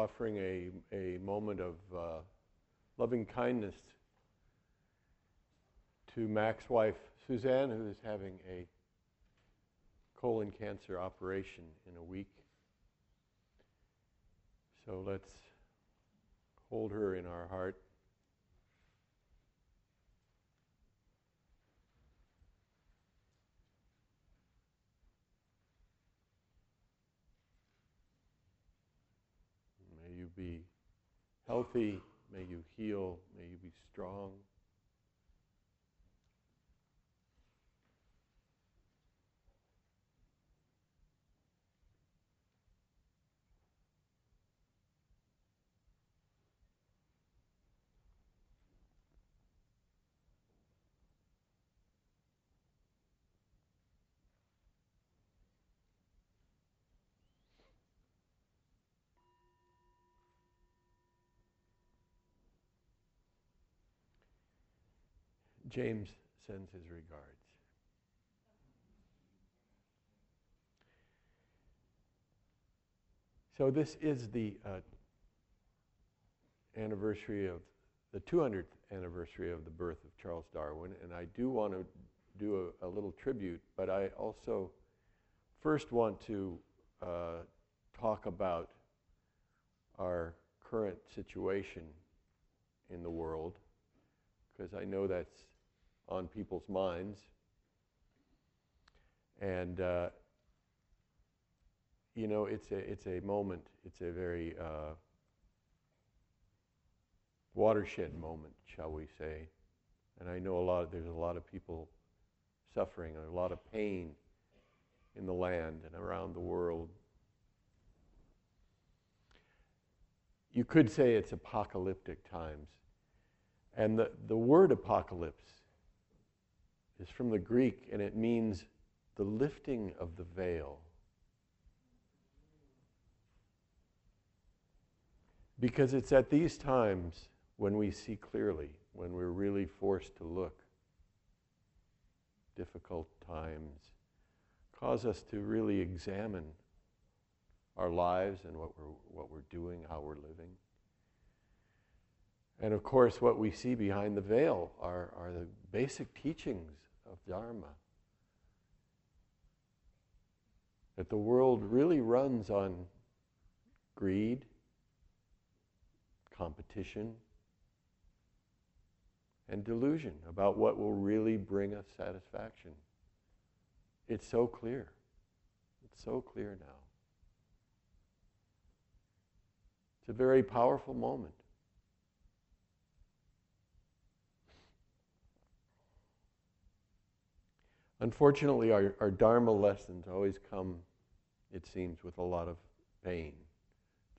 offering a, a moment of uh, loving kindness to Mac's wife, Suzanne, who is having a colon cancer operation in a week. So let's hold her in our heart. May you be healthy. May you heal. May you be strong. James sends his regards. So this is the uh, anniversary of the 200th anniversary of the birth of Charles Darwin, and I do want to do a, a little tribute, but I also first want to uh, talk about our current situation in the world, because I know that's on people's minds. And, uh, you know, it's a, it's a moment, it's a very uh, watershed moment, shall we say. And I know a lot, of, there's a lot of people suffering, a lot of pain in the land and around the world. You could say it's apocalyptic times. And the, the word apocalypse is from the Greek and it means the lifting of the veil. Because it's at these times when we see clearly, when we're really forced to look. Difficult times cause us to really examine our lives and what we're, what we're doing, how we're living. And of course, what we see behind the veil are, are the basic teachings of Dharma. That the world really runs on greed, competition, and delusion about what will really bring us satisfaction. It's so clear. It's so clear now. It's a very powerful moment. Unfortunately, our, our Dharma lessons always come, it seems, with a lot of pain,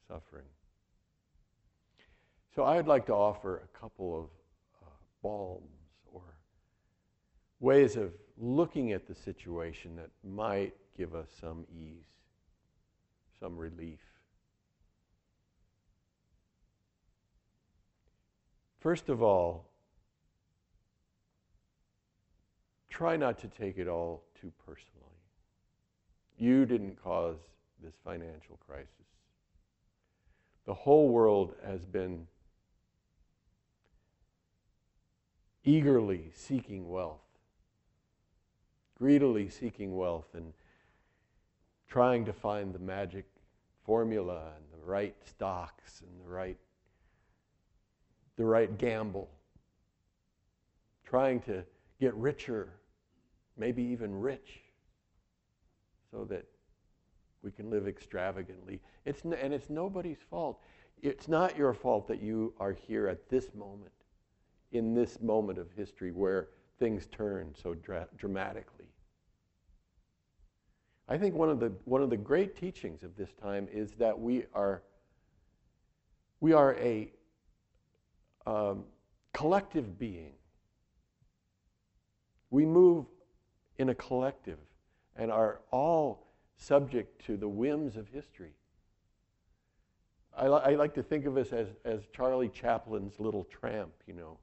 suffering. So I'd like to offer a couple of uh, balms or ways of looking at the situation that might give us some ease, some relief. First of all, try not to take it all too personally. You didn't cause this financial crisis. The whole world has been eagerly seeking wealth, greedily seeking wealth, and trying to find the magic formula and the right stocks and the right the right gamble trying to get richer maybe even rich, so that we can live extravagantly. It's n- and it's nobody's fault. It's not your fault that you are here at this moment, in this moment of history where things turn so dra- dramatically. I think one of the one of the great teachings of this time is that we are we are a um, collective being. We move in a collective and are all subject to the whims of history. I, li- I, like to think of us as, as Charlie Chaplin's little tramp, you know,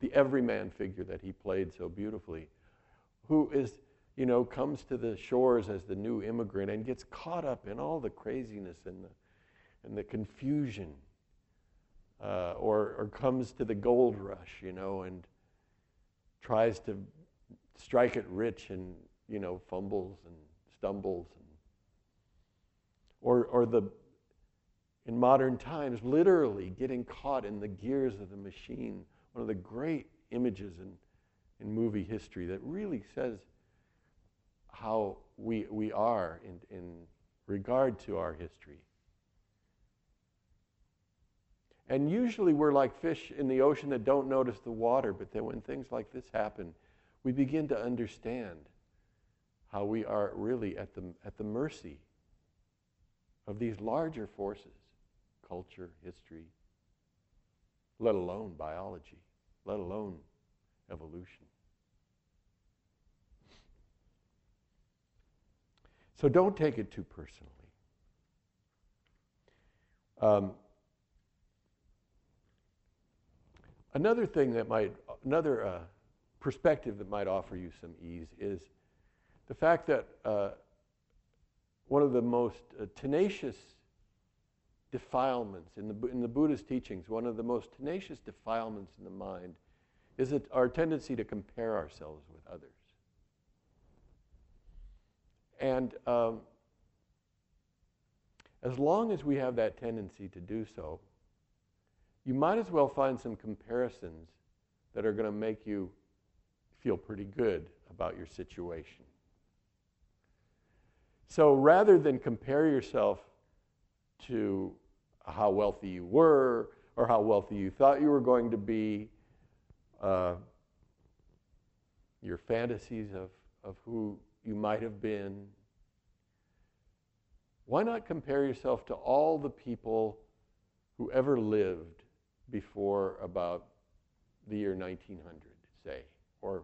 the everyman figure that he played so beautifully, who is, you know, comes to the shores as the new immigrant and gets caught up in all the craziness and the, and the confusion, uh, or, or comes to the gold rush, you know, and tries to strike it rich and, you know, fumbles and stumbles. And, or, or the, in modern times, literally getting caught in the gears of the machine. One of the great images in, in movie history that really says how we, we are in, in regard to our history. And usually we're like fish in the ocean that don't notice the water, but then when things like this happen, we begin to understand how we are really at the, at the mercy of these larger forces culture, history, let alone biology, let alone evolution. So don't take it too personally. Um, another thing that might, another uh, perspective that might offer you some ease is the fact that uh, one of the most uh, tenacious defilements in the, in the Buddhist teachings, one of the most tenacious defilements in the mind is our tendency to compare ourselves with others. And um, as long as we have that tendency to do so, you might as well find some comparisons that are going to make you feel pretty good about your situation. So rather than compare yourself to how wealthy you were or how wealthy you thought you were going to be, uh, your fantasies of, of who you might have been. Why not compare yourself to all the people who ever lived before about the year 1900, say, or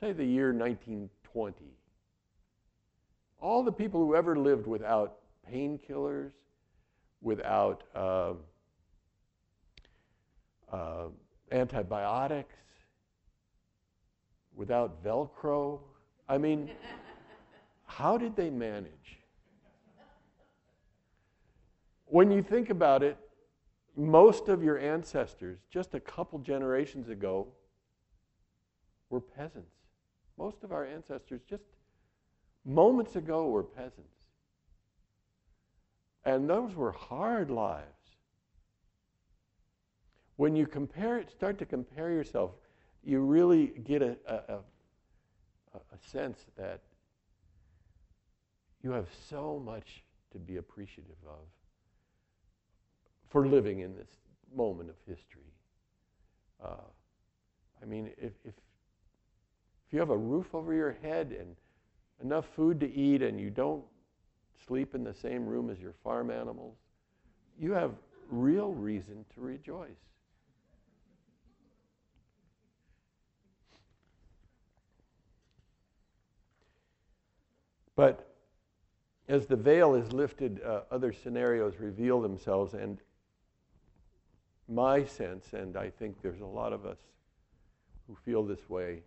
say the year 1920? All the people who ever lived without painkillers, without uh, uh, antibiotics, without Velcro. I mean, how did they manage? When you think about it, most of your ancestors, just a couple generations ago, were peasants. Most of our ancestors, just moments ago, were peasants. And those were hard lives. When you compare it, start to compare yourself, you really get a, a, a, a sense that you have so much to be appreciative of for living in this moment of history. Uh, I mean, if, if, if you have a roof over your head and enough food to eat and you don't sleep in the same room as your farm animals, you have real reason to rejoice. But as the veil is lifted, uh, other scenarios reveal themselves, and my sense, and I think there's a lot of us who feel this way,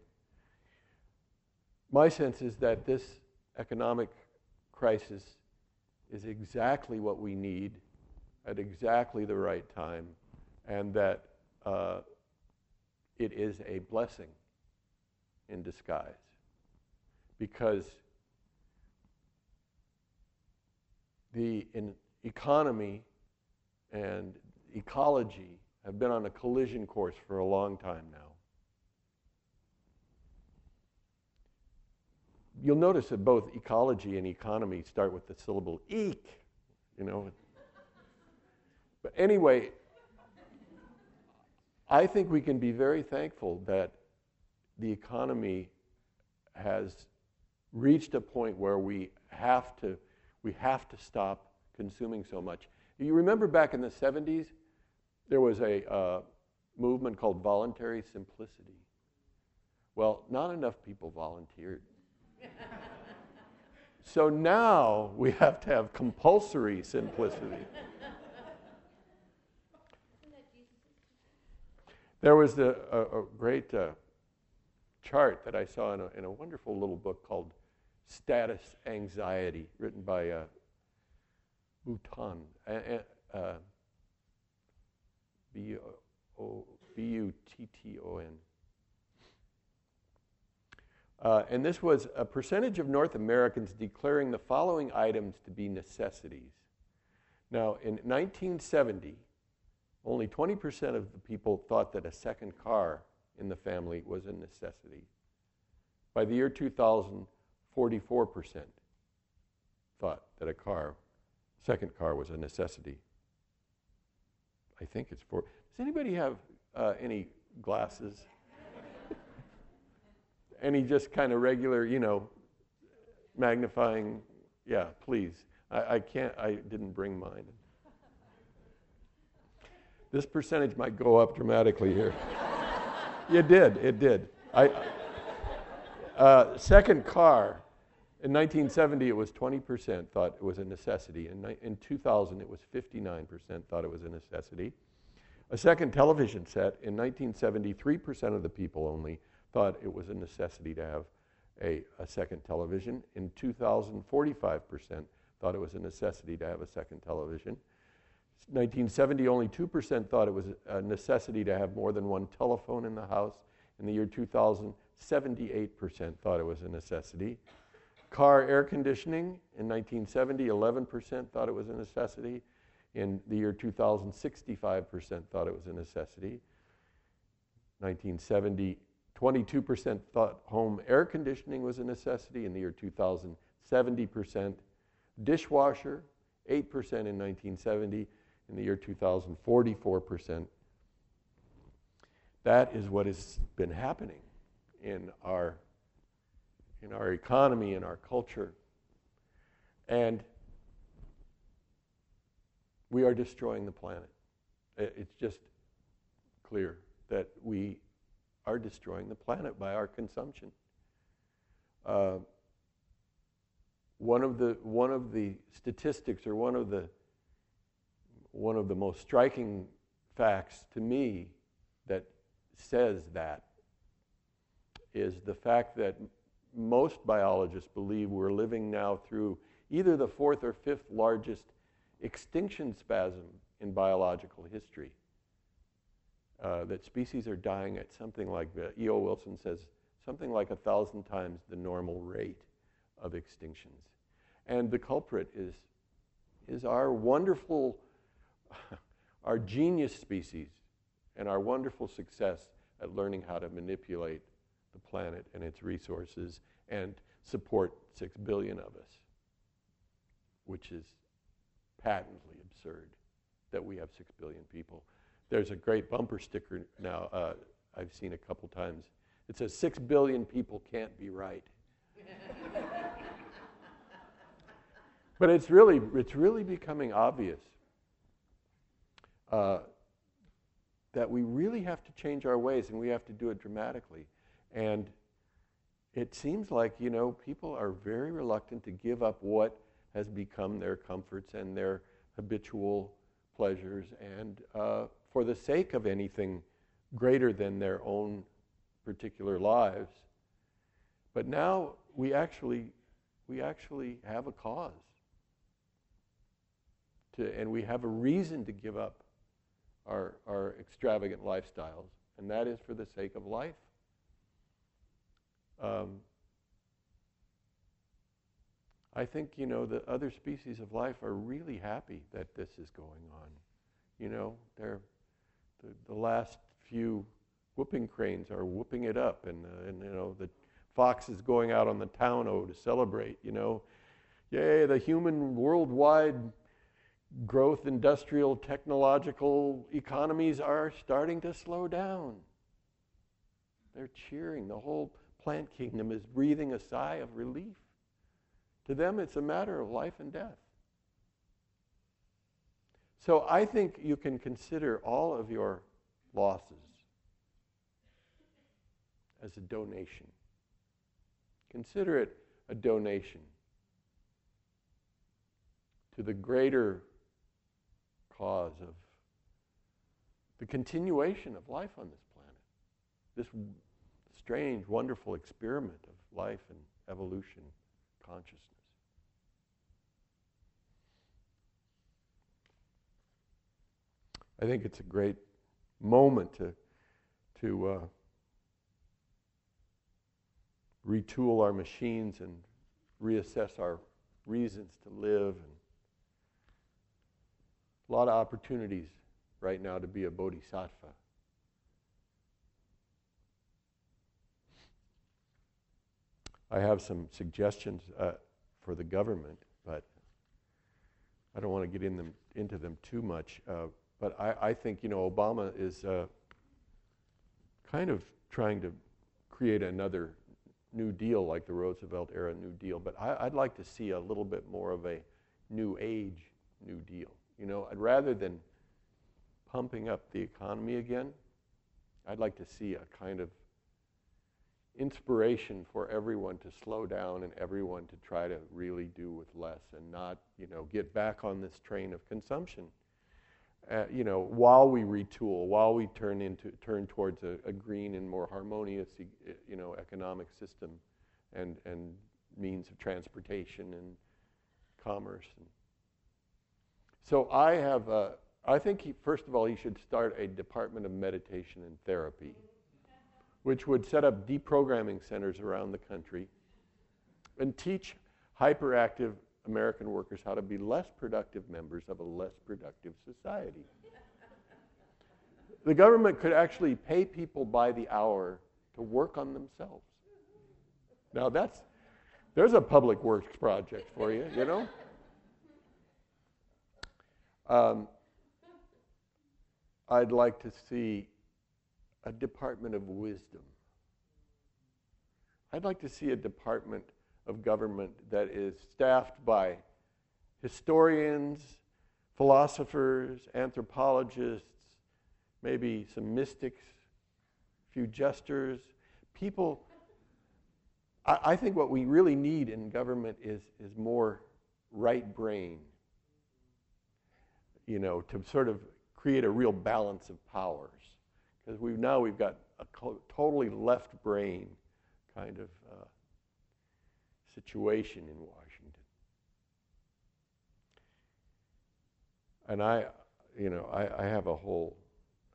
my sense is that this economic crisis is exactly what we need at exactly the right time, and that uh, it is a blessing in disguise. Because the economy and ecology have been on a collision course for a long time now. You'll notice that both ecology and economy start with the syllable eek, you know. But anyway, I think we can be very thankful that the economy has reached a point where we have to we have to stop consuming so much. You remember back in the 70s, there was a uh, movement called voluntary simplicity. Well, not enough people volunteered. so now we have to have compulsory simplicity. There was a, a, great uh, chart that I saw in a, in a, wonderful little book called Status Anxiety, written by uh, Botton. uh, B-U-T-T-O-N. Uh, and this was a percentage of North Americans declaring the following items to be necessities. Now, in 1970, only 20% of the people thought that a second car in the family was a necessity. By the year 2000, 44% thought that a car, second car, was a necessity. I think it's four. Does anybody have uh, any glasses? Any just kind of regular, you know, magnifying? Yeah, please. I, I can't, I didn't bring mine. This percentage might go up dramatically here. it did, it did. I, uh, second car, in 1970 it was 20% thought it was a necessity. In, in 2000 it was 59% thought it was a necessity. A second television set, in 1970, 3% of the people only thought it was a necessity to have a, a second television. In 2000, 45% thought it was a necessity to have a second television. 1970, only 2% thought it was a necessity to have more than one telephone in the house. In the year 2000, 78% thought it was a necessity. Car air conditioning in 1970, 11% thought it was a necessity. In the year 2000, 65% thought it was a necessity. 1970, 22% thought home air conditioning was a necessity. In the year 2000, 70%. Dishwasher, 8% in 1970. In the year 2000, 44%. That is what has been happening in our, in our economy, in our culture. And we are destroying the planet. It's just clear that we are destroying the planet by our consumption. Uh, one of the one of the statistics, or one of the one of the most striking facts to me that says that is the fact that most biologists believe we're living now through either the fourth or fifth largest extinction spasm in biological history. Uh, that species are dying at something like, E.O. Wilson says, something like a thousand times the normal rate of extinctions. And the culprit is, is our wonderful, our genius species and our wonderful success at learning how to manipulate the planet and its resources and support six billion of us, which is patently absurd that we have six billion people. There's a great bumper sticker now uh, I've seen a couple times. It says six billion people can't be right. but it's really it's really becoming obvious uh, that we really have to change our ways and we have to do it dramatically. And it seems like, you know, people are very reluctant to give up what has become their comforts and their habitual pleasures, and uh, for the sake of anything greater than their own particular lives. But now we actually, we actually have a cause. To, and we have a reason to give up our, our extravagant lifestyles, and that is for the sake of life. Um, I think, you know, the other species of life are really happy that this is going on. You know, they're, the, the last few whooping cranes are whooping it up, and, uh, and, you know, the fox is going out on the town o to celebrate, you know. Yay, the human worldwide growth, industrial, technological economies are starting to slow down. They're cheering. The whole plant kingdom is breathing a sigh of relief. To them, it's a matter of life and death. So I think you can consider all of your losses as a donation. Consider it a donation to the greater cause of the continuation of life on this planet. This strange, wonderful experiment of life and evolution, consciousness. I think it's a great moment to, to uh, retool our machines and reassess our reasons to live. And a lot of opportunities right now to be a bodhisattva. I have some suggestions uh, for the government, but I don't want to get in them, into them too much. Uh, but I, I, think, you know, Obama is uh, kind of trying to create another New Deal like the Roosevelt era New Deal. But I, would like to see a little bit more of a New Age New Deal. You know, I'd rather than pumping up the economy again, I'd like to see a kind of inspiration for everyone to slow down and everyone to try to really do with less and not, you know, get back on this train of consumption. Uh, you know, while we retool, while we turn into turn towards a, a, green and more harmonious, you know, economic system, and and means of transportation and commerce. And so I have, uh, I think he, first of all, he should start a department of meditation and therapy which would set up deprogramming centers around the country and teach hyperactive American workers how to be less productive members of a less productive society. the government could actually pay people by the hour to work on themselves. Now that's there's a public works project for you, you know. Um, I'd like to see a department of wisdom. I'd like to see a department of government that is staffed by historians, philosophers, anthropologists, maybe some mystics, a few jesters, people. I, I think what we really need in government is, is more right brain, you know, to sort of create a real balance of powers because we've, now we've got a totally left brain kind of situation in Washington. And I, you know, I, I, have a whole,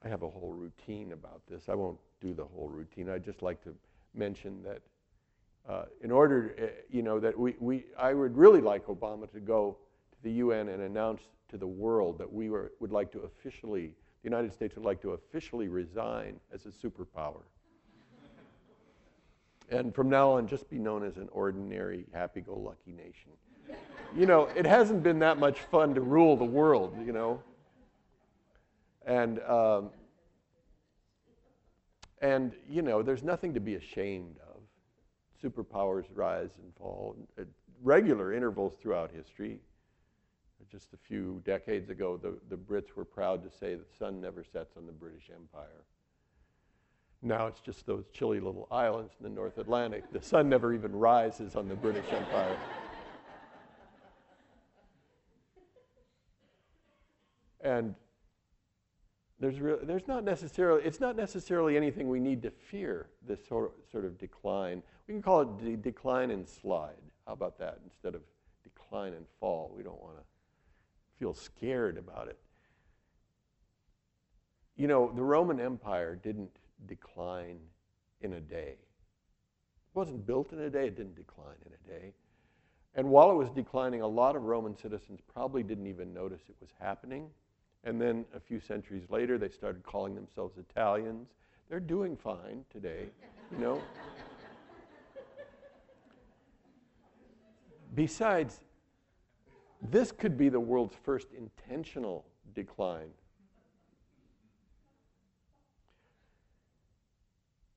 I have a whole routine about this. I won't do the whole routine. I'd just like to mention that, uh, in order, uh, you know, that we, we, I would really like Obama to go to the UN and announce to the world that we were, would like to officially the United States would like to officially resign as a superpower. And from now on, just be known as an ordinary, happy go lucky nation. you know, it hasn't been that much fun to rule the world, you know. And, um, and you know, there's nothing to be ashamed of. Superpowers rise and fall at regular intervals throughout history. Just a few decades ago, the, the Brits were proud to say the sun never sets on the British Empire. Now it's just those chilly little islands in the North Atlantic. The sun never even rises on the British Empire. And there's, re- there's not necessarily, it's not necessarily anything we need to fear, this sort of, sort of decline. We can call it de- decline and slide. How about that? Instead of decline and fall, we don't want to feel scared about it. You know, the Roman Empire didn't decline in a day. It wasn't built in a day, it didn't decline in a day. And while it was declining, a lot of Roman citizens probably didn't even notice it was happening. And then a few centuries later, they started calling themselves Italians. They're doing fine today, you know. Besides, this could be the world's first intentional decline.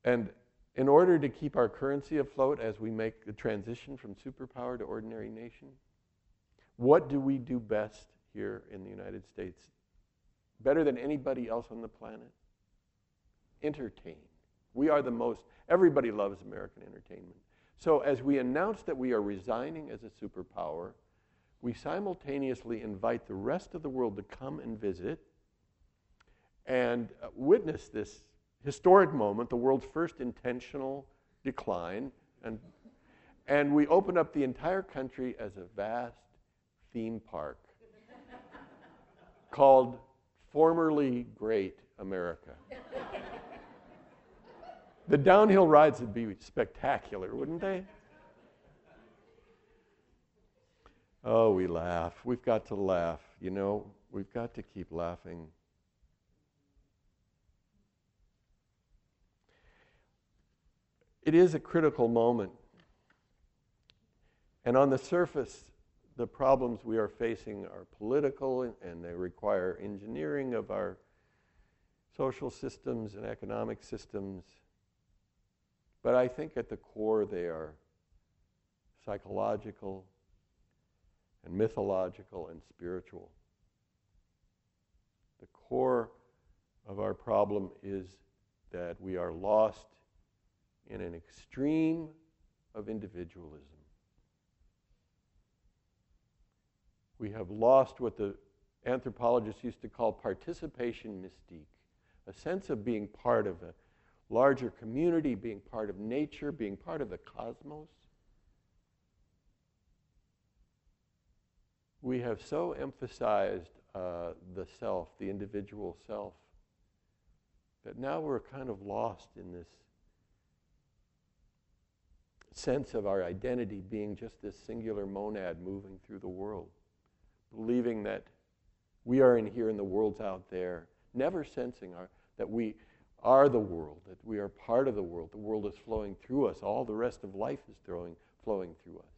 And in order to keep our currency afloat as we make the transition from superpower to ordinary nation, what do we do best here in the United States? Better than anybody else on the planet? Entertain. We are the most, everybody loves American entertainment. So as we announce that we are resigning as a superpower, we simultaneously invite the rest of the world to come and visit and uh, witness this historic moment, the world's first intentional decline, and, and we opened up the entire country as a vast theme park called Formerly Great America. the downhill rides would be spectacular, wouldn't they? Oh, we laugh. We've got to laugh. You know, we've got to keep laughing. It is a critical moment. And on the surface, the problems we are facing are political and they require engineering of our social systems and economic systems. But I think at the core they are psychological and mythological and spiritual. The core of our problem is that we are lost in an extreme of individualism. We have lost what the anthropologists used to call participation mystique, a sense of being part of a larger community, being part of nature, being part of the cosmos. We have so emphasized uh, the self, the individual self, that now we're kind of lost in this sense of our identity being just this singular monad moving through the world, believing that we are in here and the world's out there, never sensing our, that we are the world, that we are part of the world. The world is flowing through us. All the rest of life is throwing, flowing through us.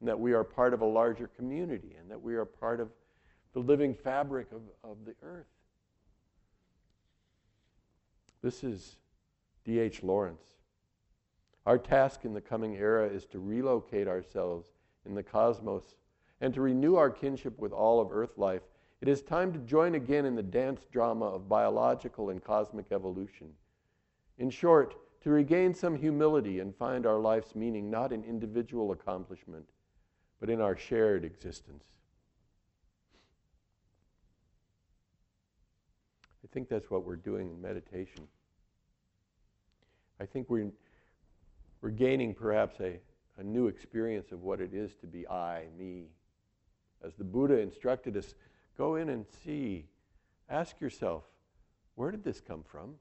And that we are part of a larger community and that we are part of the living fabric of, of the earth. This is D.H. Lawrence. Our task in the coming era is to relocate ourselves in the cosmos and to renew our kinship with all of earth life it is time to join again in the dance drama of biological and cosmic evolution. In short, to regain some humility and find our life's meaning not in individual accomplishment, but in our shared existence. I think that's what we're doing in meditation. I think we're, we're gaining perhaps a, a new experience of what it is to be I, me. As the Buddha instructed us, Go in and see. Ask yourself, where did this come from?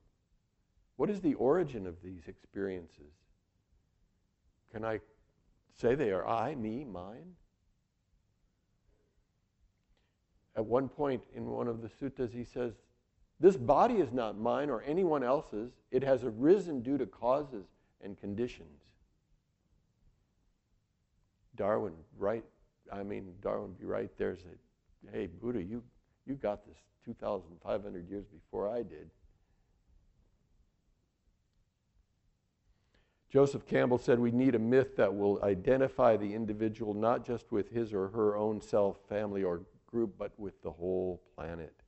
What is the origin of these experiences? Can I say they are I, me, mine? At one point in one of the suttas, he says, This body is not mine or anyone else's. It has arisen due to causes and conditions. Darwin, right? I mean, Darwin be right there said, hey, Buddha, you, you got this 2,500 years before I did. Joseph Campbell said we need a myth that will identify the individual not just with his or her own self, family, or group, but with the whole planet.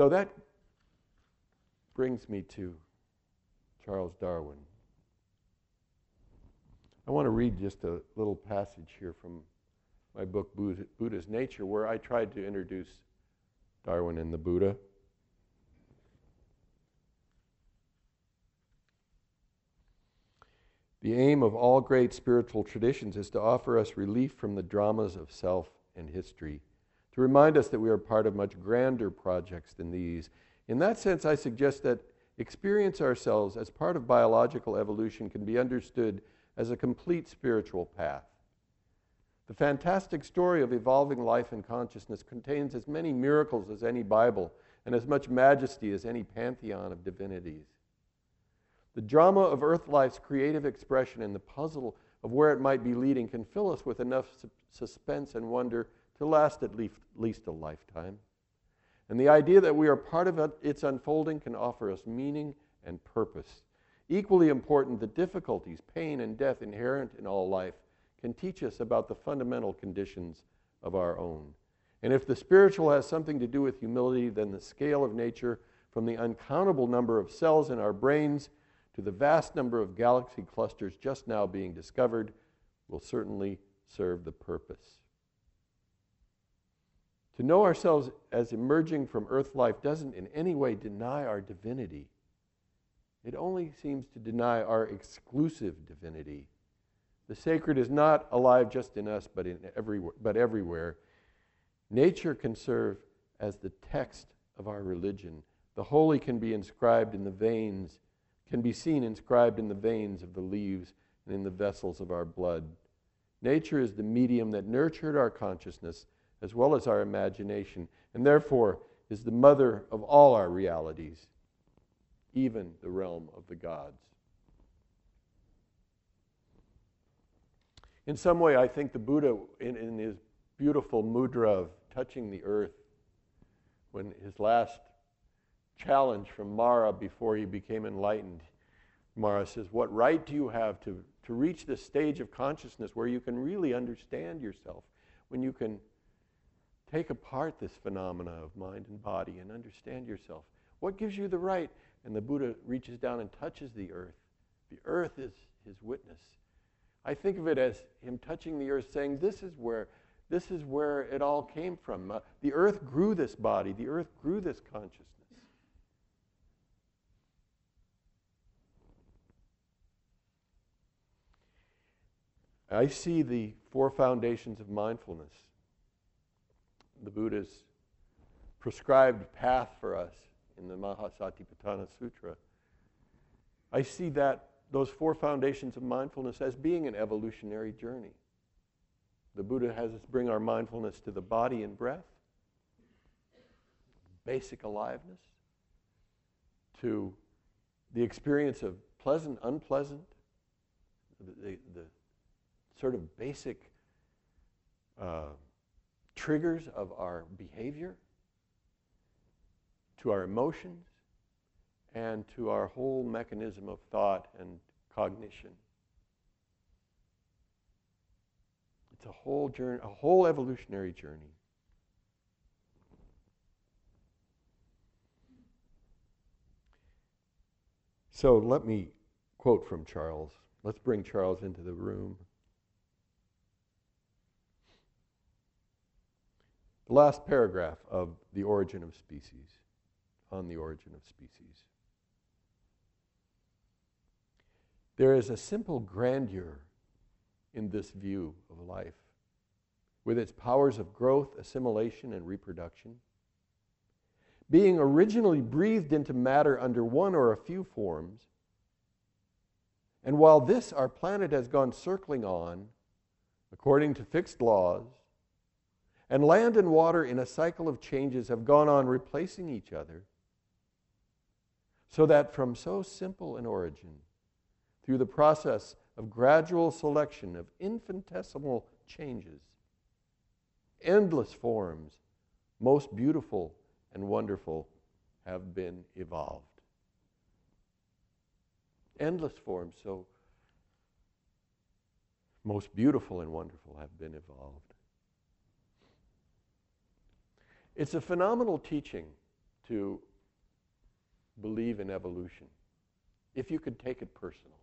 So that brings me to Charles Darwin. I want to read just a little passage here from my book, Buddha's Nature, where I tried to introduce Darwin and the Buddha. The aim of all great spiritual traditions is to offer us relief from the dramas of self and history, remind us that we are part of much grander projects than these. In that sense, I suggest that experience ourselves as part of biological evolution can be understood as a complete spiritual path. The fantastic story of evolving life and consciousness contains as many miracles as any Bible and as much majesty as any pantheon of divinities. The drama of Earth life's creative expression and the puzzle of where it might be leading can fill us with enough su- suspense and wonder to last at least, least a lifetime. And the idea that we are part of it, its unfolding can offer us meaning and purpose. Equally important, the difficulties, pain, and death inherent in all life can teach us about the fundamental conditions of our own. And if the spiritual has something to do with humility, then the scale of nature, from the uncountable number of cells in our brains to the vast number of galaxy clusters just now being discovered, will certainly serve the purpose. To know ourselves as emerging from earth life doesn't in any way deny our divinity. It only seems to deny our exclusive divinity. The sacred is not alive just in us, but, in every, but everywhere. Nature can serve as the text of our religion. The holy can be inscribed in the veins, can be seen inscribed in the veins of the leaves and in the vessels of our blood. Nature is the medium that nurtured our consciousness as well as our imagination, and therefore is the mother of all our realities, even the realm of the gods. In some way, I think the Buddha, in, in his beautiful mudra of touching the earth, when his last challenge from Mara before he became enlightened, Mara says, What right do you have to, to reach this stage of consciousness where you can really understand yourself, when you can take apart this phenomena of mind and body and understand yourself? What gives you the right? And the Buddha reaches down and touches the earth. The earth is his witness. I think of it as him touching the earth, saying, This is where this is where it all came from. Uh, the earth grew this body, the earth grew this consciousness. I see the four foundations of mindfulness, the Buddha's prescribed path for us in the Mahasatipatthana Sutra. I see that those four foundations of mindfulness as being an evolutionary journey. The Buddha has us bring our mindfulness to the body and breath, basic aliveness, to the experience of pleasant, unpleasant, the, the, the sort of basic uh, triggers of our behavior, to our emotions, and to our whole mechanism of thought and cognition. It's a whole journey, a whole evolutionary journey. So let me quote from Charles. Let's bring Charles into the room. The last paragraph of The Origin of Species, on the origin of species. There is a simple grandeur in this view of life, with its powers of growth, assimilation, and reproduction. Being originally breathed into matter under one or a few forms, and while this, our planet has gone circling on, according to fixed laws, and land and water in a cycle of changes have gone on replacing each other, so that from so simple an origin, through the process of gradual selection of infinitesimal changes, endless forms, most beautiful and wonderful, have been evolved. Endless forms, so most beautiful and wonderful, have been evolved. It's a phenomenal teaching to believe in evolution if you could take it personally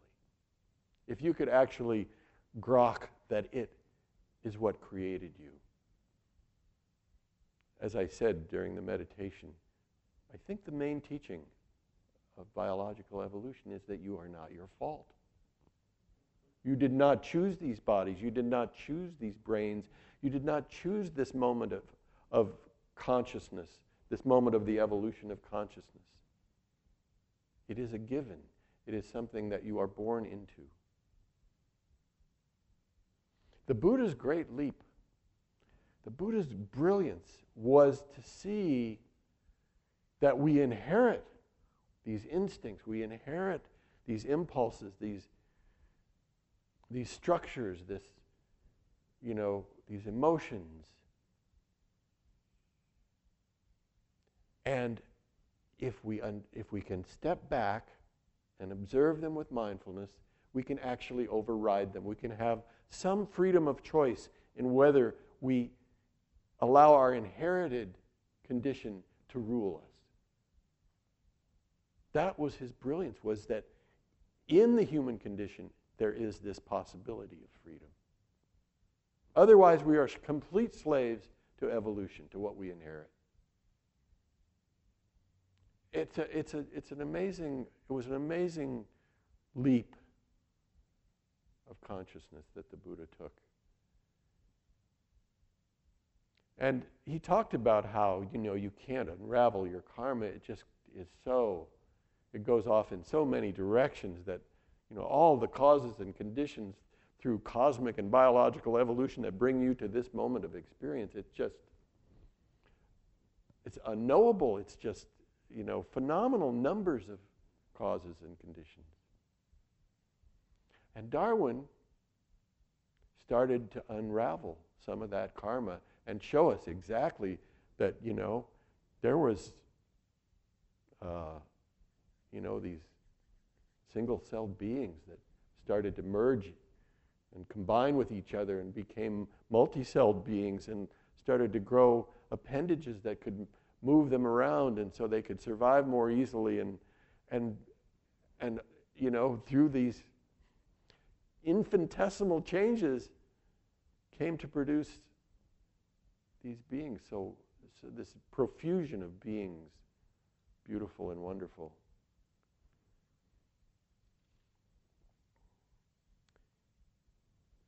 if you could actually grok that it is what created you. As I said during the meditation, I think the main teaching of biological evolution is that you are not your fault. You did not choose these bodies. You did not choose these brains. You did not choose this moment of, of consciousness, this moment of the evolution of consciousness. It is a given, it is something that you are born into. The Buddha's great leap, the Buddha's brilliance was to see that we inherit these instincts, we inherit these impulses, these, these structures, this, you know, these emotions. And if we, un- if we can step back and observe them with mindfulness, we can actually override them. We can have some freedom of choice in whether we allow our inherited condition to rule us. That was his brilliance, was that in the human condition, there is this possibility of freedom. Otherwise, we are complete slaves to evolution, to what we inherit. It's, a, it's, a, it's an amazing, it was an amazing leap of consciousness that the Buddha took. And he talked about how, you know, you can't unravel your karma. It just is so, it goes off in so many directions that, you know, all the causes and conditions through cosmic and biological evolution that bring you to this moment of experience, it's just, it's unknowable. It's just, you know, phenomenal numbers of causes and conditions. And Darwin started to unravel some of that karma and show us exactly that, you know, there was, uh, you know, these single celled beings that started to merge and combine with each other and became multi celled beings and started to grow appendages that could move them around and so they could survive more easily and, and, and you know, through these infinitesimal changes came to produce these beings. So, so this profusion of beings, beautiful and wonderful.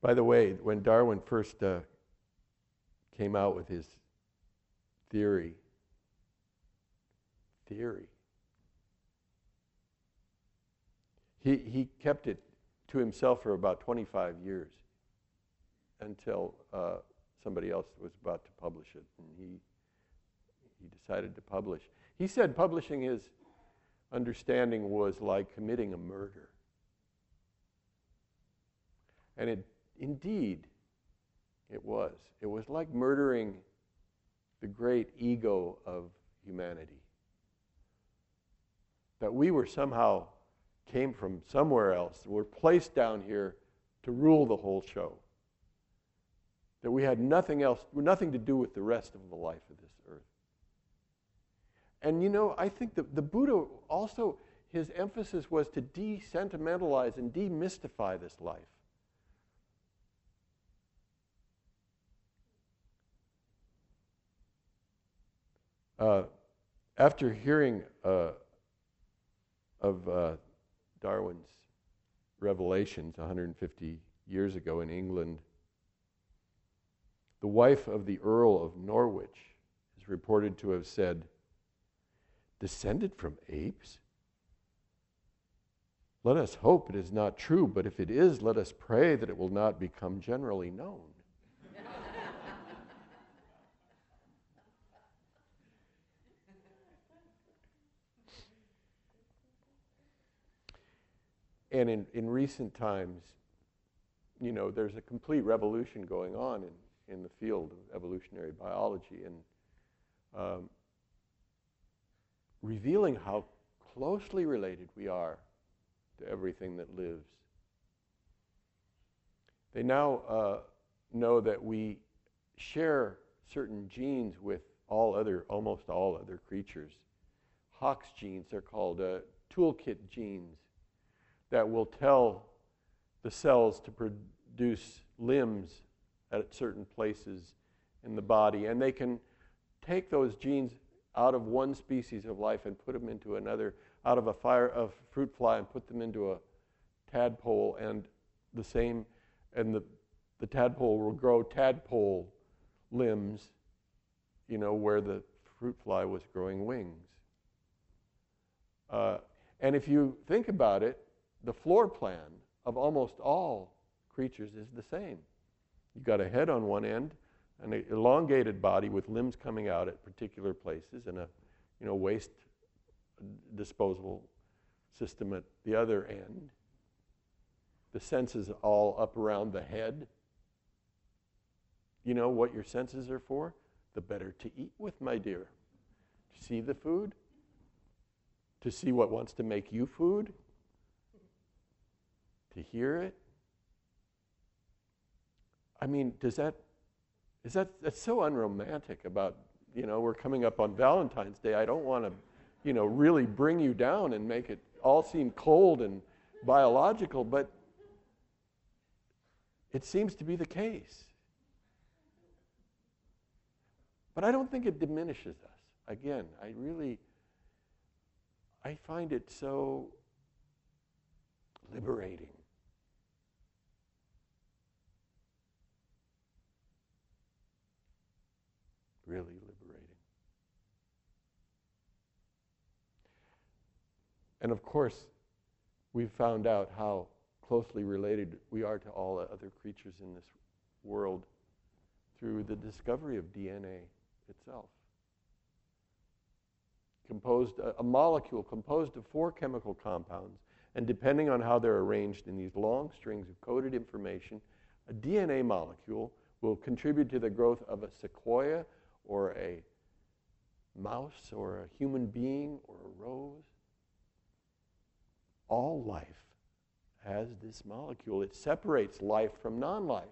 By the way, when Darwin first uh, came out with his theory, theory, he, he kept it to himself for about 25 years until uh, somebody else was about to publish it, and he he decided to publish. He said publishing his understanding was like committing a murder, and it indeed it was. It was like murdering the great ego of humanity. That we were somehow came from somewhere else, were placed down here to rule the whole show. That we had nothing else, nothing to do with the rest of the life of this earth. And you know, I think that the Buddha also, his emphasis was to desentimentalize and demystify this life. Uh, after hearing uh, of uh, Darwin's revelations 150 years ago in England, the wife of the Earl of Norwich is reported to have said, Descended from apes? Let us hope it is not true, but if it is, let us pray that it will not become generally known. And in, in recent times, you know, there's a complete revolution going on in in the field of evolutionary biology and um, revealing how closely related we are to everything that lives. They now uh, know that we share certain genes with all other, almost all other creatures. Hox genes, they're called uh, toolkit genes, that will tell the cells to produce limbs at certain places in the body. And they can take those genes out of one species of life and put them into another, out of a fire of fruit fly and put them into a tadpole, and the same, and the, the tadpole will grow tadpole limbs, you know, where the fruit fly was growing wings. Uh, and if you think about it, the floor plan of almost all creatures is the same. You've got a head on one end, an elongated body with limbs coming out at particular places, and a you know, waste disposable system at the other end. The senses all up around the head. You know what your senses are for? The better to eat with, my dear. To see the food, to see what wants to make you food, to hear it, I mean, does that, is that, that's so unromantic about, you know, we're coming up on Valentine's Day. I don't want to, you know, really bring you down and make it all seem cold and biological, but it seems to be the case. But I don't think it diminishes us. Again, I really, I find it so liberating really liberating. And of course, we've found out how closely related we are to all other creatures in this world through the discovery of DNA itself. Composed, a, a molecule composed of four chemical compounds, and depending on how they're arranged in these long strings of coded information, a DNA molecule will contribute to the growth of a sequoia or a mouse or a human being or a rose. All life has this molecule. It separates life from non life.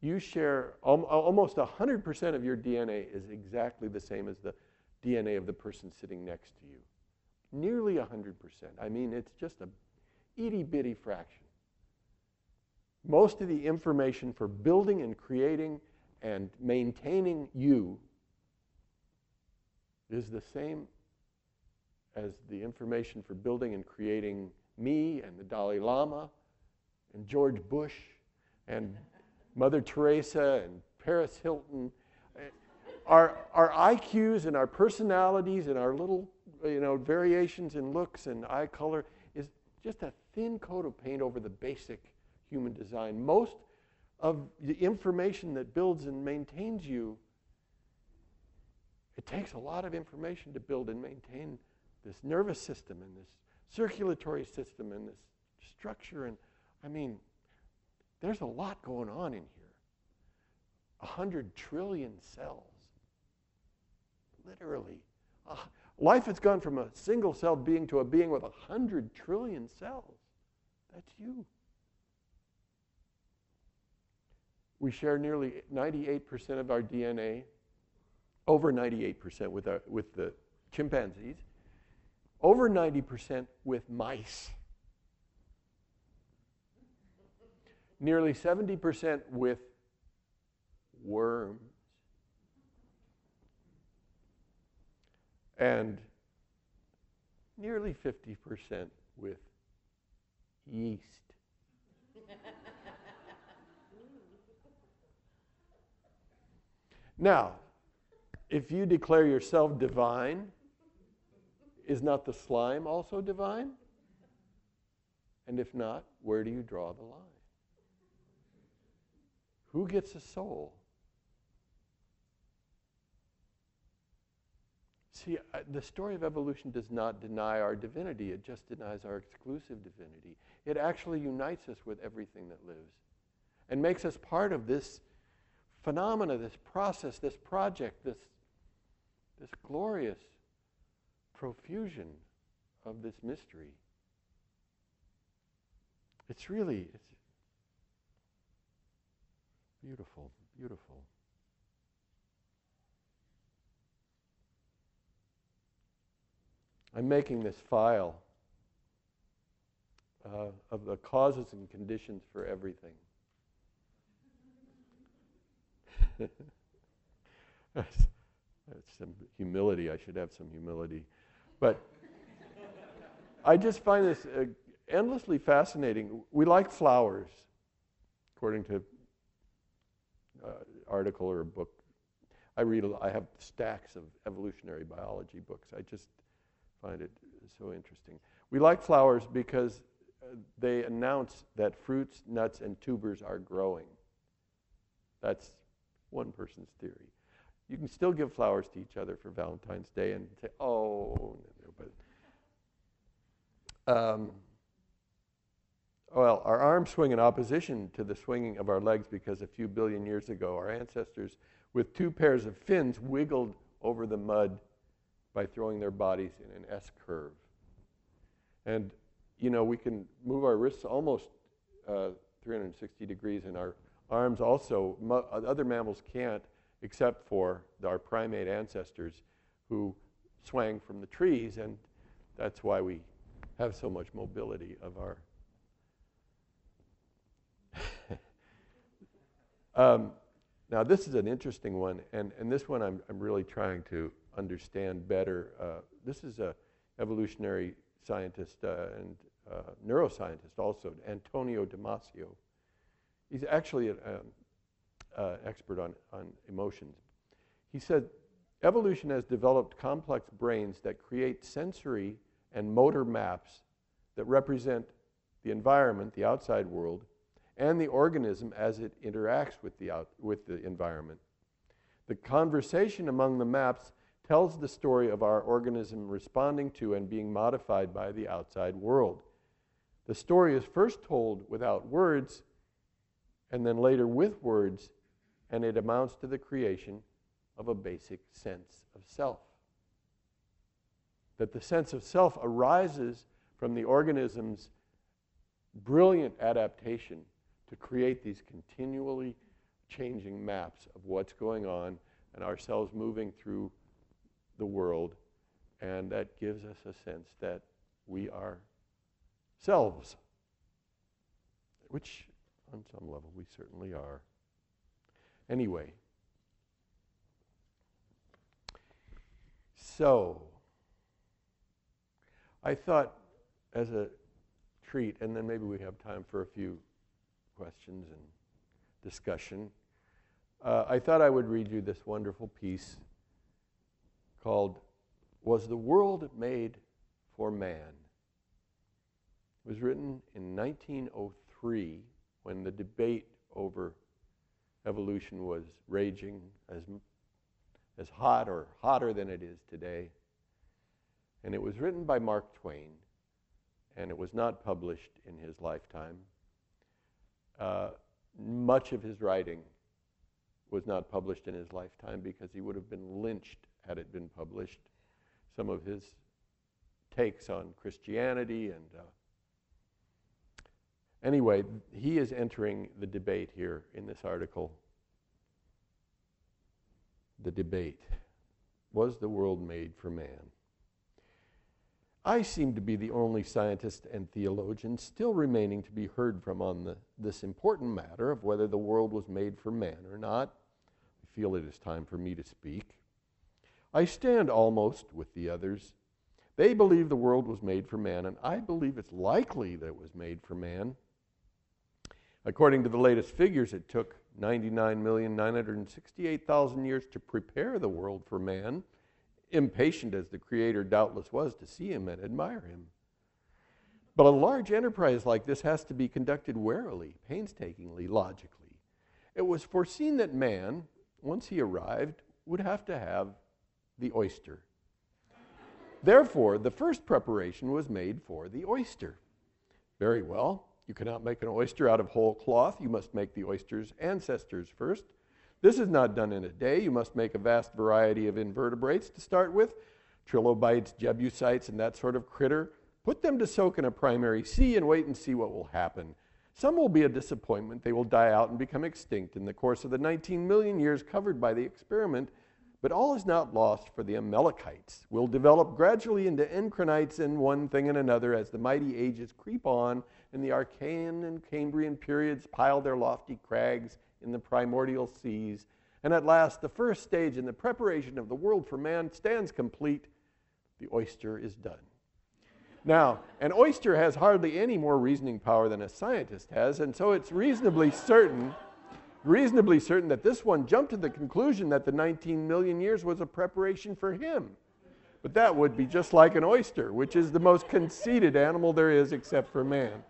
You share almost 100% of your DNA is exactly the same as the DNA of the person sitting next to you. Nearly 100%. I mean, it's just a itty bitty fraction. Most of the information for building and creating and maintaining you is the same as the information for building and creating me and the Dalai Lama and George Bush and Mother Teresa and Paris Hilton. Our, our IQs and our personalities and our little you know, variations in looks and eye color is just a thin coat of paint over the basic human design. Most of the information that builds and maintains you, it takes a lot of information to build and maintain this nervous system and this circulatory system and this structure. And I mean, there's a lot going on in here. A hundred trillion cells. Literally. Uh, life has gone from a single cell being to a being with a hundred trillion cells. That's you. We share nearly 98% of our DNA, over 98% with, our, with the chimpanzees, over 90% with mice, nearly 70% with worms, and nearly 50% with yeast. now, if you declare yourself divine, is not the slime also divine? And if not, where do you draw the line? Who gets a soul? See, the story of evolution does not deny our divinity, it just denies our exclusive divinity. It actually unites us with everything that lives and makes us part of this phenomena, this process, this project, this, this glorious profusion of this mystery. It's really it's beautiful, beautiful. I'm making this file uh, of the causes and conditions for everything. That's, that's some humility. I should have some humility. But I just find this uh, endlessly fascinating. We like flowers, according to uh, article or a book. I read. I have stacks of evolutionary biology books. I just find it so interesting. We like flowers because uh, they announce that fruits, nuts, and tubers are growing. That's one person's theory. You can still give flowers to each other for Valentine's Day and say, oh, but. Um, well, our arms swing in opposition to the swinging of our legs because a few billion years ago, our ancestors, with two pairs of fins, wiggled over the mud by throwing their bodies in an S curve. And, you know, we can move our wrists almost uh, 360 degrees, and our arms also, other mammals can't except for our primate ancestors who swang from the trees, and that's why we have so much mobility of our. um, now, this is an interesting one, and, and this one I'm, I'm really trying to understand better. Uh, this is a evolutionary scientist uh, and uh, neuroscientist also, Antonio Damasio. He's actually a, um, uh, expert on, on emotions. He said, evolution has developed complex brains that create sensory and motor maps that represent the environment, the outside world, and the organism as it interacts with the, out, with the environment. The conversation among the maps tells the story of our organism responding to and being modified by the outside world. The story is first told without words and then later with words, and it amounts to the creation of a basic sense of self. That the sense of self arises from the organism's brilliant adaptation to create these continually changing maps of what's going on and ourselves moving through the world. And that gives us a sense that we are selves, which on some level we certainly are. Anyway, so I thought as a treat, and then maybe we have time for a few questions and discussion. Uh, I thought I would read you this wonderful piece called Was the World Made for Man? It was written in 1903 when the debate over evolution was raging as, as hot or hotter than it is today. And it was written by Mark Twain, and it was not published in his lifetime. Uh, much of his writing was not published in his lifetime because he would have been lynched had it been published. Some of his takes on Christianity and uh, anyway, he is entering the debate here in this article. The debate Was the world made for man? I seem to be the only scientist and theologian still remaining to be heard from on the, this important matter of whether the world was made for man or not. I feel it is time for me to speak. I stand almost with the others. They believe the world was made for man, and I believe it's likely that it was made for man. According to the latest figures, it took 99,968,000 years to prepare the world for man impatient as the Creator doubtless was to see him and admire him. But a large enterprise like this has to be conducted warily, painstakingly, logically. It was foreseen that man, once he arrived, would have to have the oyster. Therefore, the first preparation was made for the oyster. Very well. You cannot make an oyster out of whole cloth. You must make the oyster's ancestors first. This is not done in a day. You must make a vast variety of invertebrates to start with trilobites, jebusites, and that sort of critter. Put them to soak in a primary sea and wait and see what will happen. Some will be a disappointment. They will die out and become extinct in the course of the 19 million years covered by the experiment. But all is not lost for the Amalekites. Will develop gradually into encrinites and one thing and another as the mighty ages creep on and the Archean and Cambrian periods pile their lofty crags in the primordial seas. And at last, the first stage in the preparation of the world for man stands complete. The oyster is done. Now, an oyster has hardly any more reasoning power than a scientist has, and so it's reasonably certain, reasonably certain that this one jumped to the conclusion that the 19 million years was a preparation for him. But that would be just like an oyster, which is the most conceited animal there is except for man.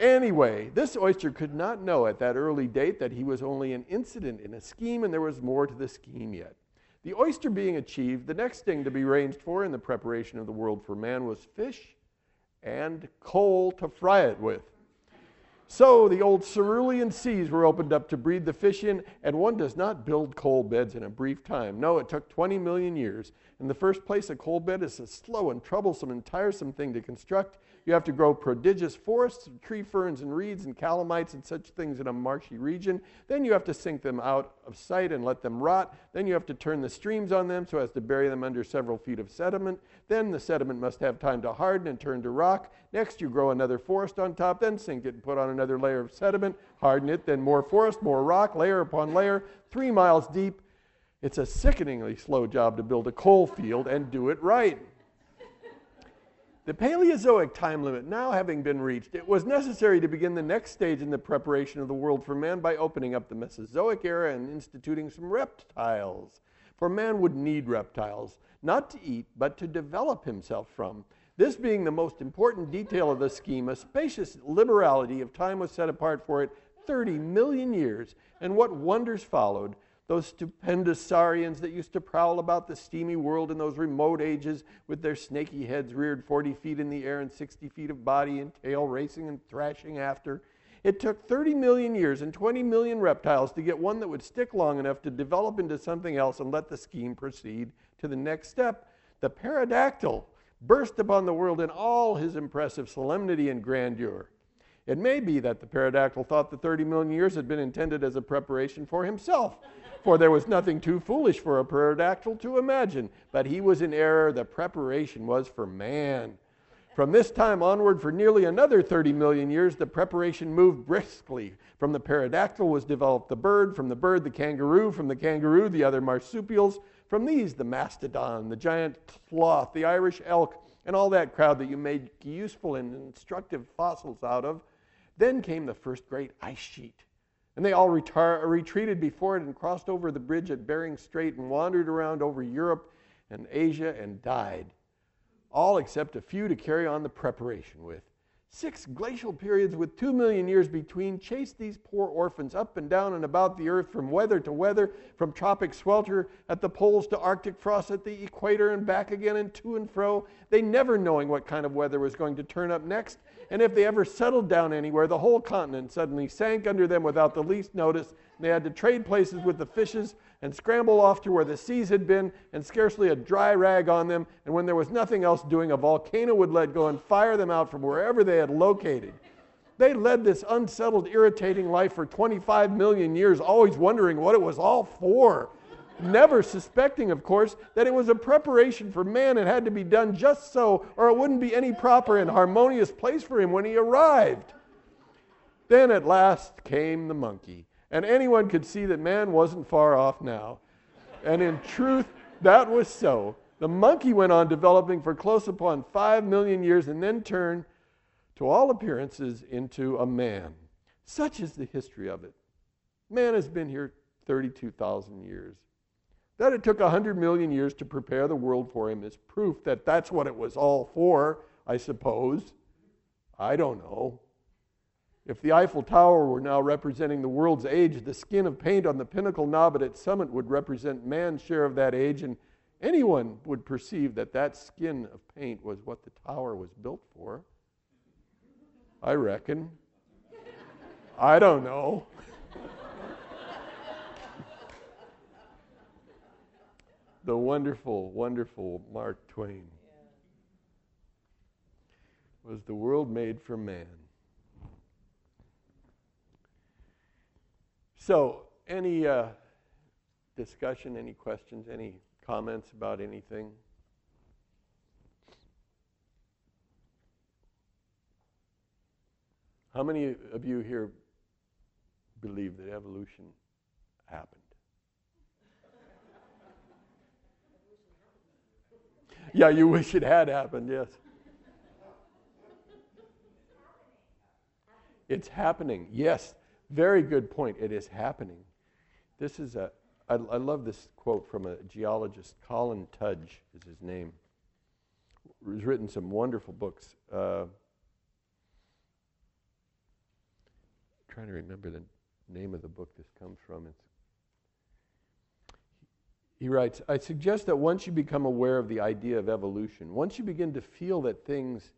Anyway, this oyster could not know at that early date that he was only an incident in a scheme and there was more to the scheme yet. The oyster being achieved, the next thing to be ranged for in the preparation of the world for man was fish and coal to fry it with. So the old Silurian seas were opened up to breed the fish in, and one does not build coal beds in a brief time. No, it took 20 million years. In the first place, a coal bed is a slow and troublesome and tiresome thing to construct. You have to grow prodigious forests of tree ferns and reeds and calamites and such things in a marshy region. Then you have to sink them out of sight and let them rot. Then you have to turn the streams on them so as to bury them under several feet of sediment. Then the sediment must have time to harden and turn to rock. Next, you grow another forest on top, then sink it and put on another layer of sediment, harden it, then more forest, more rock, layer upon layer, three miles deep. It's a sickeningly slow job to build a coal field and do it right. The Paleozoic time limit now having been reached, it was necessary to begin the next stage in the preparation of the world for man by opening up the Mesozoic era and instituting some reptiles. For man would need reptiles, not to eat, but to develop himself from. This being the most important detail of the scheme, a spacious liberality of time was set apart for it 30 million years, and what wonders followed those stupendous saurians that used to prowl about the steamy world in those remote ages with their snaky heads reared 40 feet in the air and 60 feet of body and tail racing and thrashing after. It took 30 million years and 20 million reptiles to get one that would stick long enough to develop into something else and let the scheme proceed to the next step. The pterodactyl burst upon the world in all his impressive solemnity and grandeur. It may be that the pterodactyl thought the 30 million years had been intended as a preparation for himself for there was nothing too foolish for a pterodactyl to imagine. But he was in error. The preparation was for man. From this time onward, for nearly another 30 million years, the preparation moved briskly. From the pterodactyl was developed the bird, from the bird, the kangaroo, from the kangaroo, the other marsupials, from these, the mastodon, the giant sloth, the Irish elk, and all that crowd that you made useful and instructive fossils out of. Then came the first great ice sheet. And they all retar- retreated before it and crossed over the bridge at Bering Strait and wandered around over Europe and Asia and died. All except a few to carry on the preparation with. Six glacial periods with two million years between chased these poor orphans up and down and about the earth from weather to weather, from tropic swelter at the poles to arctic frost at the equator and back again and to and fro, they never knowing what kind of weather was going to turn up next and if they ever settled down anywhere, the whole continent suddenly sank under them without the least notice. They had to trade places with the fishes and scramble off to where the seas had been and scarcely a dry rag on them. And when there was nothing else doing, a volcano would let go and fire them out from wherever they had located. They led this unsettled, irritating life for 25 million years, always wondering what it was all for never suspecting, of course, that it was a preparation for man and had to be done just so, or it wouldn't be any proper and harmonious place for him when he arrived. Then at last came the monkey, and anyone could see that man wasn't far off now. And in truth, that was so. The monkey went on developing for close upon five million years and then turned, to all appearances, into a man. Such is the history of it. Man has been here 32,000 years. That it took 100 million years to prepare the world for him is proof that that's what it was all for, I suppose. I don't know. If the Eiffel Tower were now representing the world's age, the skin of paint on the pinnacle knob at its summit would represent man's share of that age, and anyone would perceive that that skin of paint was what the tower was built for. I reckon. I don't know. the wonderful, wonderful Mark Twain. Was the world made for man? So, any uh, discussion, any questions, any comments about anything? How many of you here believe that evolution happened? Yeah, you wish it had happened, yes. It's happening. Yes, very good point. It is happening. This is a, I, I love this quote from a geologist, Colin Tudge is his name. He's written some wonderful books. Uh, trying to remember the name of the book this comes from. It's he writes, I suggest that once you become aware of the idea of evolution, once you begin to feel that things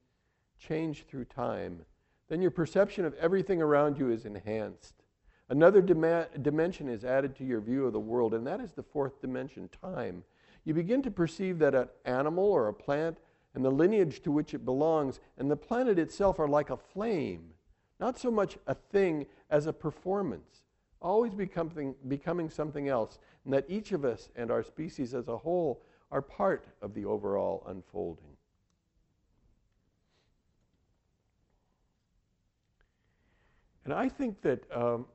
change through time, then your perception of everything around you is enhanced. Another dimension is added to your view of the world, and that is the fourth dimension, time. You begin to perceive that an animal or a plant and the lineage to which it belongs and the planet itself are like a flame, not so much a thing as a performance always becoming, becoming something else, and that each of us and our species as a whole are part of the overall unfolding. And I think that, um,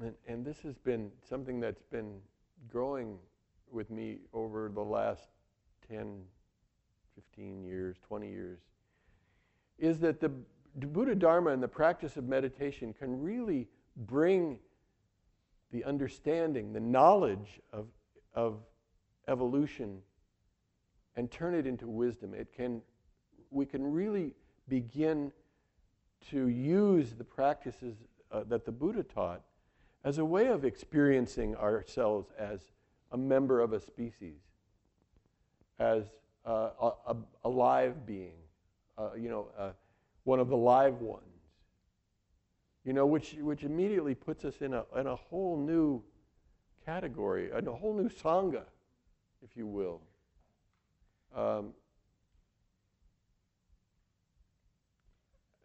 and, and, this has been something that's been growing with me over the last 10, 15 years, 20 years, is that the Buddha Dharma and the practice of meditation can really bring the understanding, the knowledge of, of evolution and turn it into wisdom. It can, we can really begin to use the practices uh, that the Buddha taught as a way of experiencing ourselves as a member of a species, as uh, a, a, live being, uh, you know, uh, one of the live ones, you know, which, which immediately puts us in a, in a whole new category, in a whole new sangha, if you will. Um,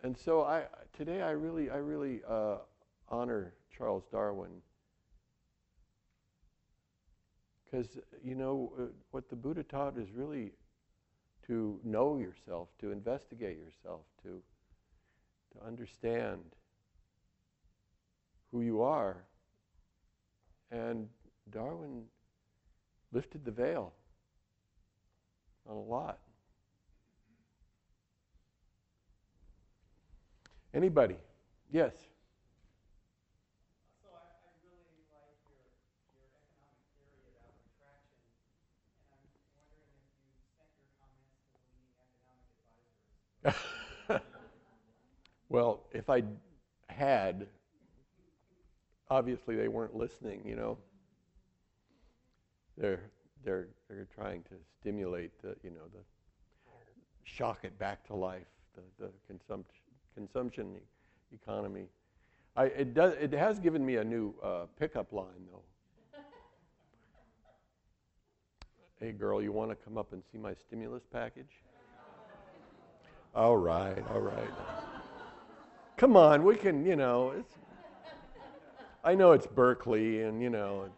and so I, today I really, I really uh, honor Charles Darwin because you know uh, what the Buddha taught is really to know yourself, to investigate yourself, to to understand who you are. And Darwin lifted the veil on a lot. Anybody? Yes. So I, I really like your, your economic theory about attraction, and I'm wondering if you sent your comments to the leading economic advisors. well, if I had, obviously they weren't listening, you know. They're they're they're trying to stimulate the you know the shock it back to life, the the consumption consumption economy. I, it, does, it has given me a new uh, pickup line, though. hey, girl, you want to come up and see my stimulus package? all right, all right. come on, we can, you know, it's, I know it's Berkeley, and, you know,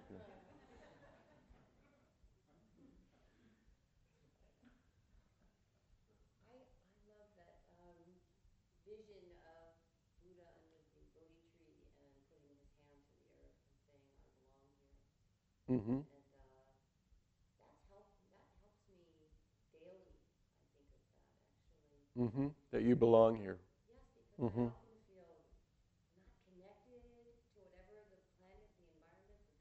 Mm-hmm. And that's help, that helps me daily. I think of that actually. Mm-hmm. That you belong here. Mm-hmm. I often feel not connected to whatever the planet, the environment, the people.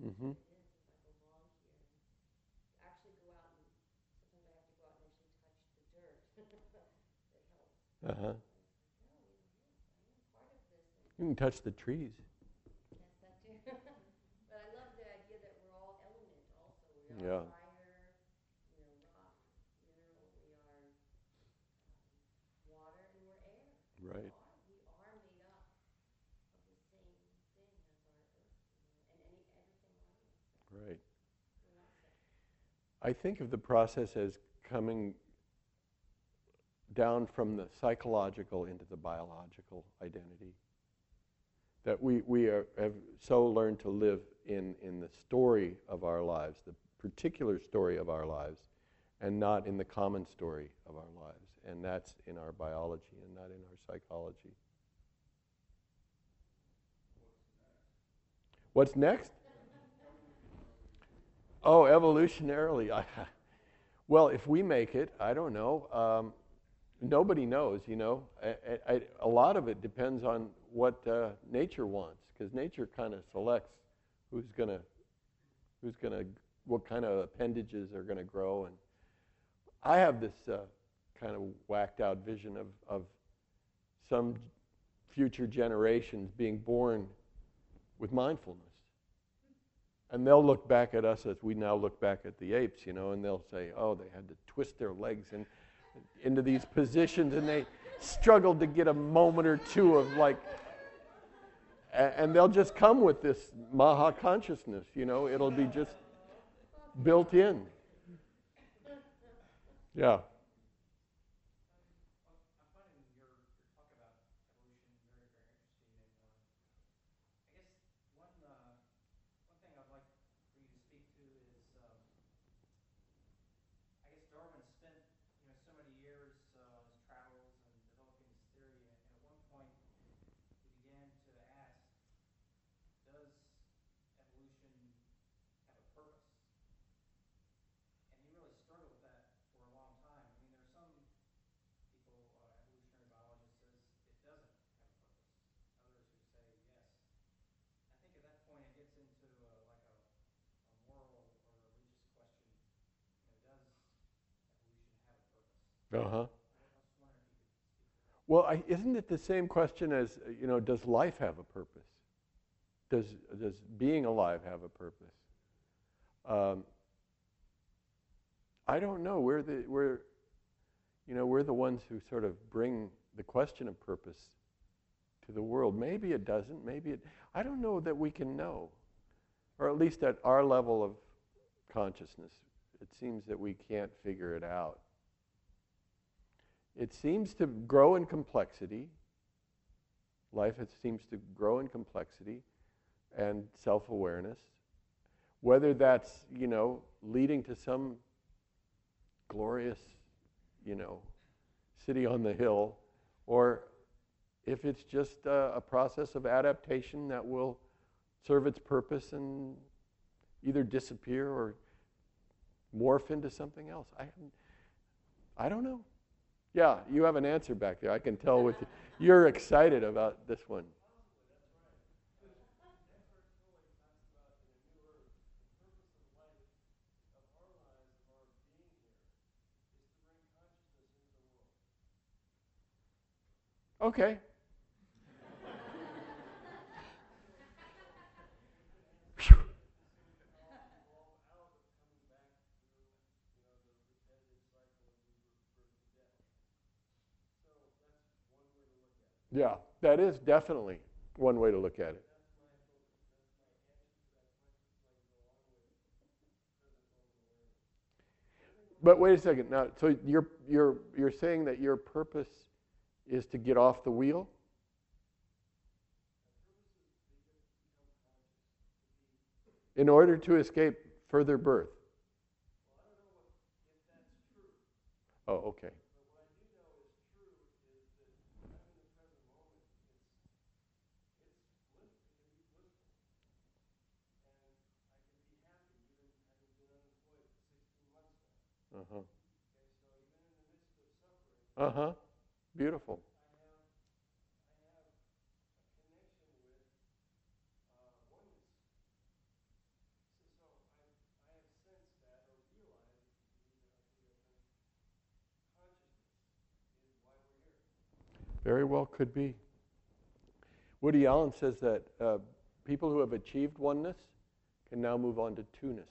helps. Uh huh. You can touch the trees. Yes, that too. but I love the idea that we're all element also. We are yeah. fire, we are rock, mineral, we are um, water, and we're air. Right. Right. I think of the process as coming down from the psychological into the biological identity. That we, we are, have so learned to live in, in the story of our lives, the particular story of our lives, and not in the common story of our lives. And that's in our biology and not in our psychology. What's next? Oh, evolutionarily. I, well, if we make it, I don't know. Um, nobody knows, you know. A lot of it depends on what uh, nature wants, because nature kind of selects who's going to, who's going to, what kind of appendages are going to grow. And I have this uh, kind of whacked out vision of, of some future generations being born with mindfulness. And they'll look back at us as we now look back at the apes, you know, and they'll say, oh, they had to twist their legs in, into these positions and they struggled to get a moment or two of like, and they'll just come with this Maha consciousness, you know, it'll be just built in. Yeah. Well, I'm finding your, your talk about evolution very, very interesting, and, uh, I guess one, uh, one thing I'd like for you to speak to is, um, I guess Darwin spent, you know, so many years, uh, on his travels and developing his theory, and, and at one point, he began to ask, does evolution have a purpose? And he really struggled with that for a long time. I mean, there are some people, uh, evolutionary biologists says it doesn't have a purpose. Others who say yes. I think at that point it gets into uh, like a, a moral or religious question. You know, does evolution have a purpose? Uh huh. I was just wondering if you could speak to that. Well, I, isn't it the same question as uh, you know? Does life have a purpose? Does does being alive have a purpose? Um, I don't know. We're the we're, you know, we're the ones who sort of bring the question of purpose to the world. Maybe it doesn't. Maybe it. I don't know that we can know, or at least at our level of consciousness, it seems that we can't figure it out. It seems to grow in complexity. Life seems to grow in complexity and self-awareness. Whether that's, you know, leading to some glorious, you know, city on the hill, or if it's just a, a process of adaptation that will serve its purpose and either disappear or morph into something else. I, I don't know. Yeah, you have an answer back there. I can tell with you. You're excited about this one. Okay. Yeah, that is definitely one way to look at it. But wait a second. Now, so you're you're you're saying that your purpose is to get off the wheel? In order to escape further birth. Oh, okay. Uh huh. Uh huh. Beautiful. Very well could be. Woody Allen says that uh, people who have achieved oneness can now move on to two-ness.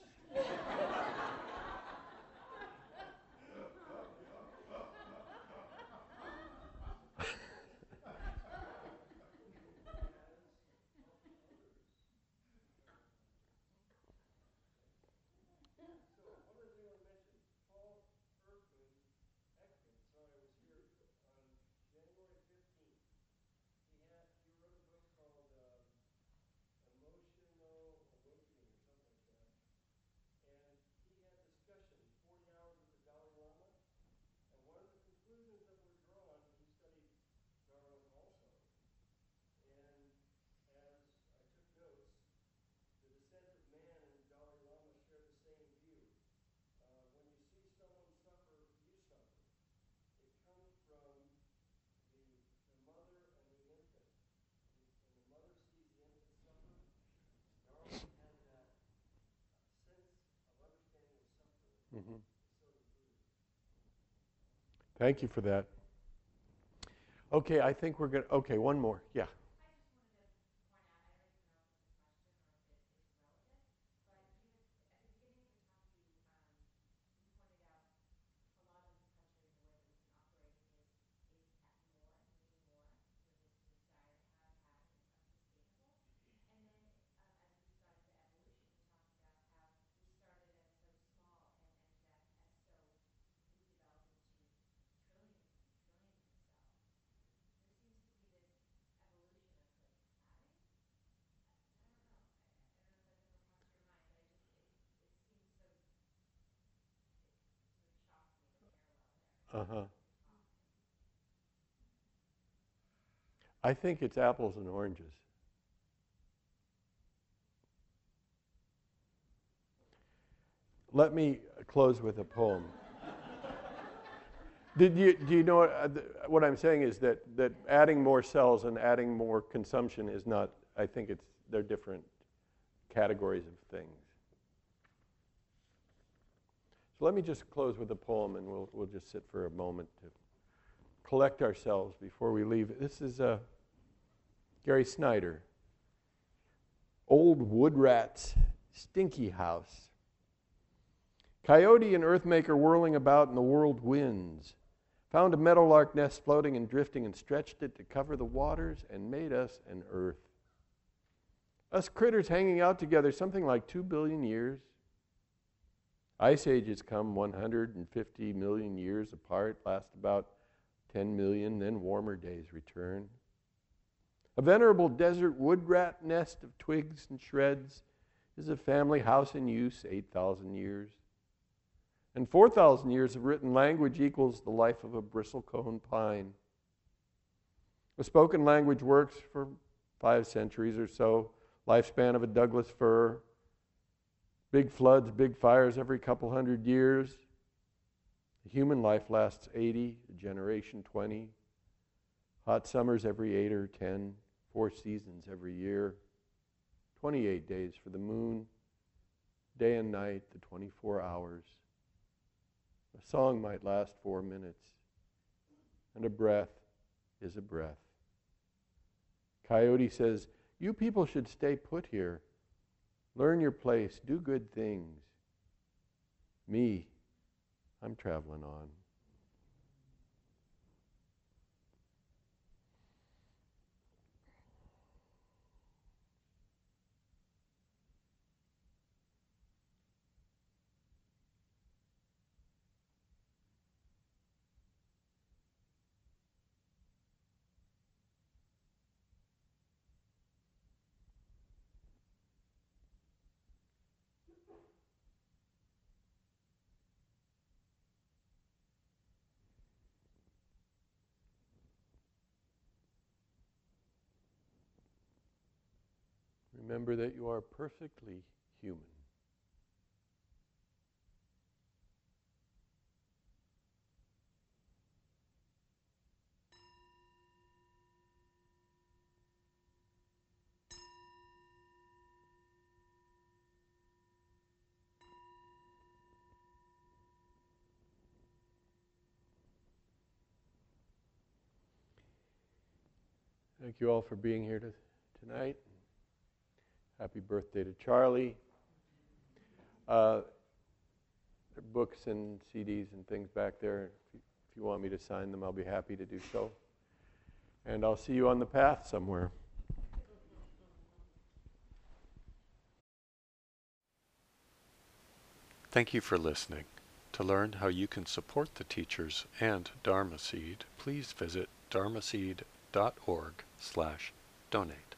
Mm-hmm. Thank you for that. Okay, I think we're going to. Okay, one more. Yeah. Uh huh. I think it's apples and oranges. Let me close with a poem. Did you, do you know what, uh, th- what I'm saying is that, that adding more cells and adding more consumption is not, I think it's, they're different categories of things. So let me just close with a poem and we'll, we'll just sit for a moment to collect ourselves before we leave. This is uh, Gary Snyder. Old wood rat's stinky house. Coyote and earthmaker whirling about in the world winds. Found a meadowlark nest floating and drifting and stretched it to cover the waters and made us an earth. Us critters hanging out together something like two billion years. Ice ages come 150 million years apart, last about 10 million, then warmer days return. A venerable desert wood rat nest of twigs and shreds is a family house in use 8,000 years. And 4,000 years of written language equals the life of a bristlecone pine. A spoken language works for five centuries or so, lifespan of a Douglas fir. Big floods, big fires every couple hundred years. The human life lasts 80, a generation 20. Hot summers every 8 or 10, four seasons every year. 28 days for the moon, day and night, the 24 hours. A song might last four minutes, and a breath is a breath. Coyote says, You people should stay put here. Learn your place, do good things. Me, I'm traveling on. Remember that you are perfectly human. Thank you all for being here to, tonight. Happy birthday to Charlie. Uh, there are books and CDs and things back there. If you, want me to sign them, I'll be happy to do so. And I'll see you on the path somewhere. Thank you for listening. To learn how you can support the teachers and Dharma Seed, please visit dharmaseed.org slash donate.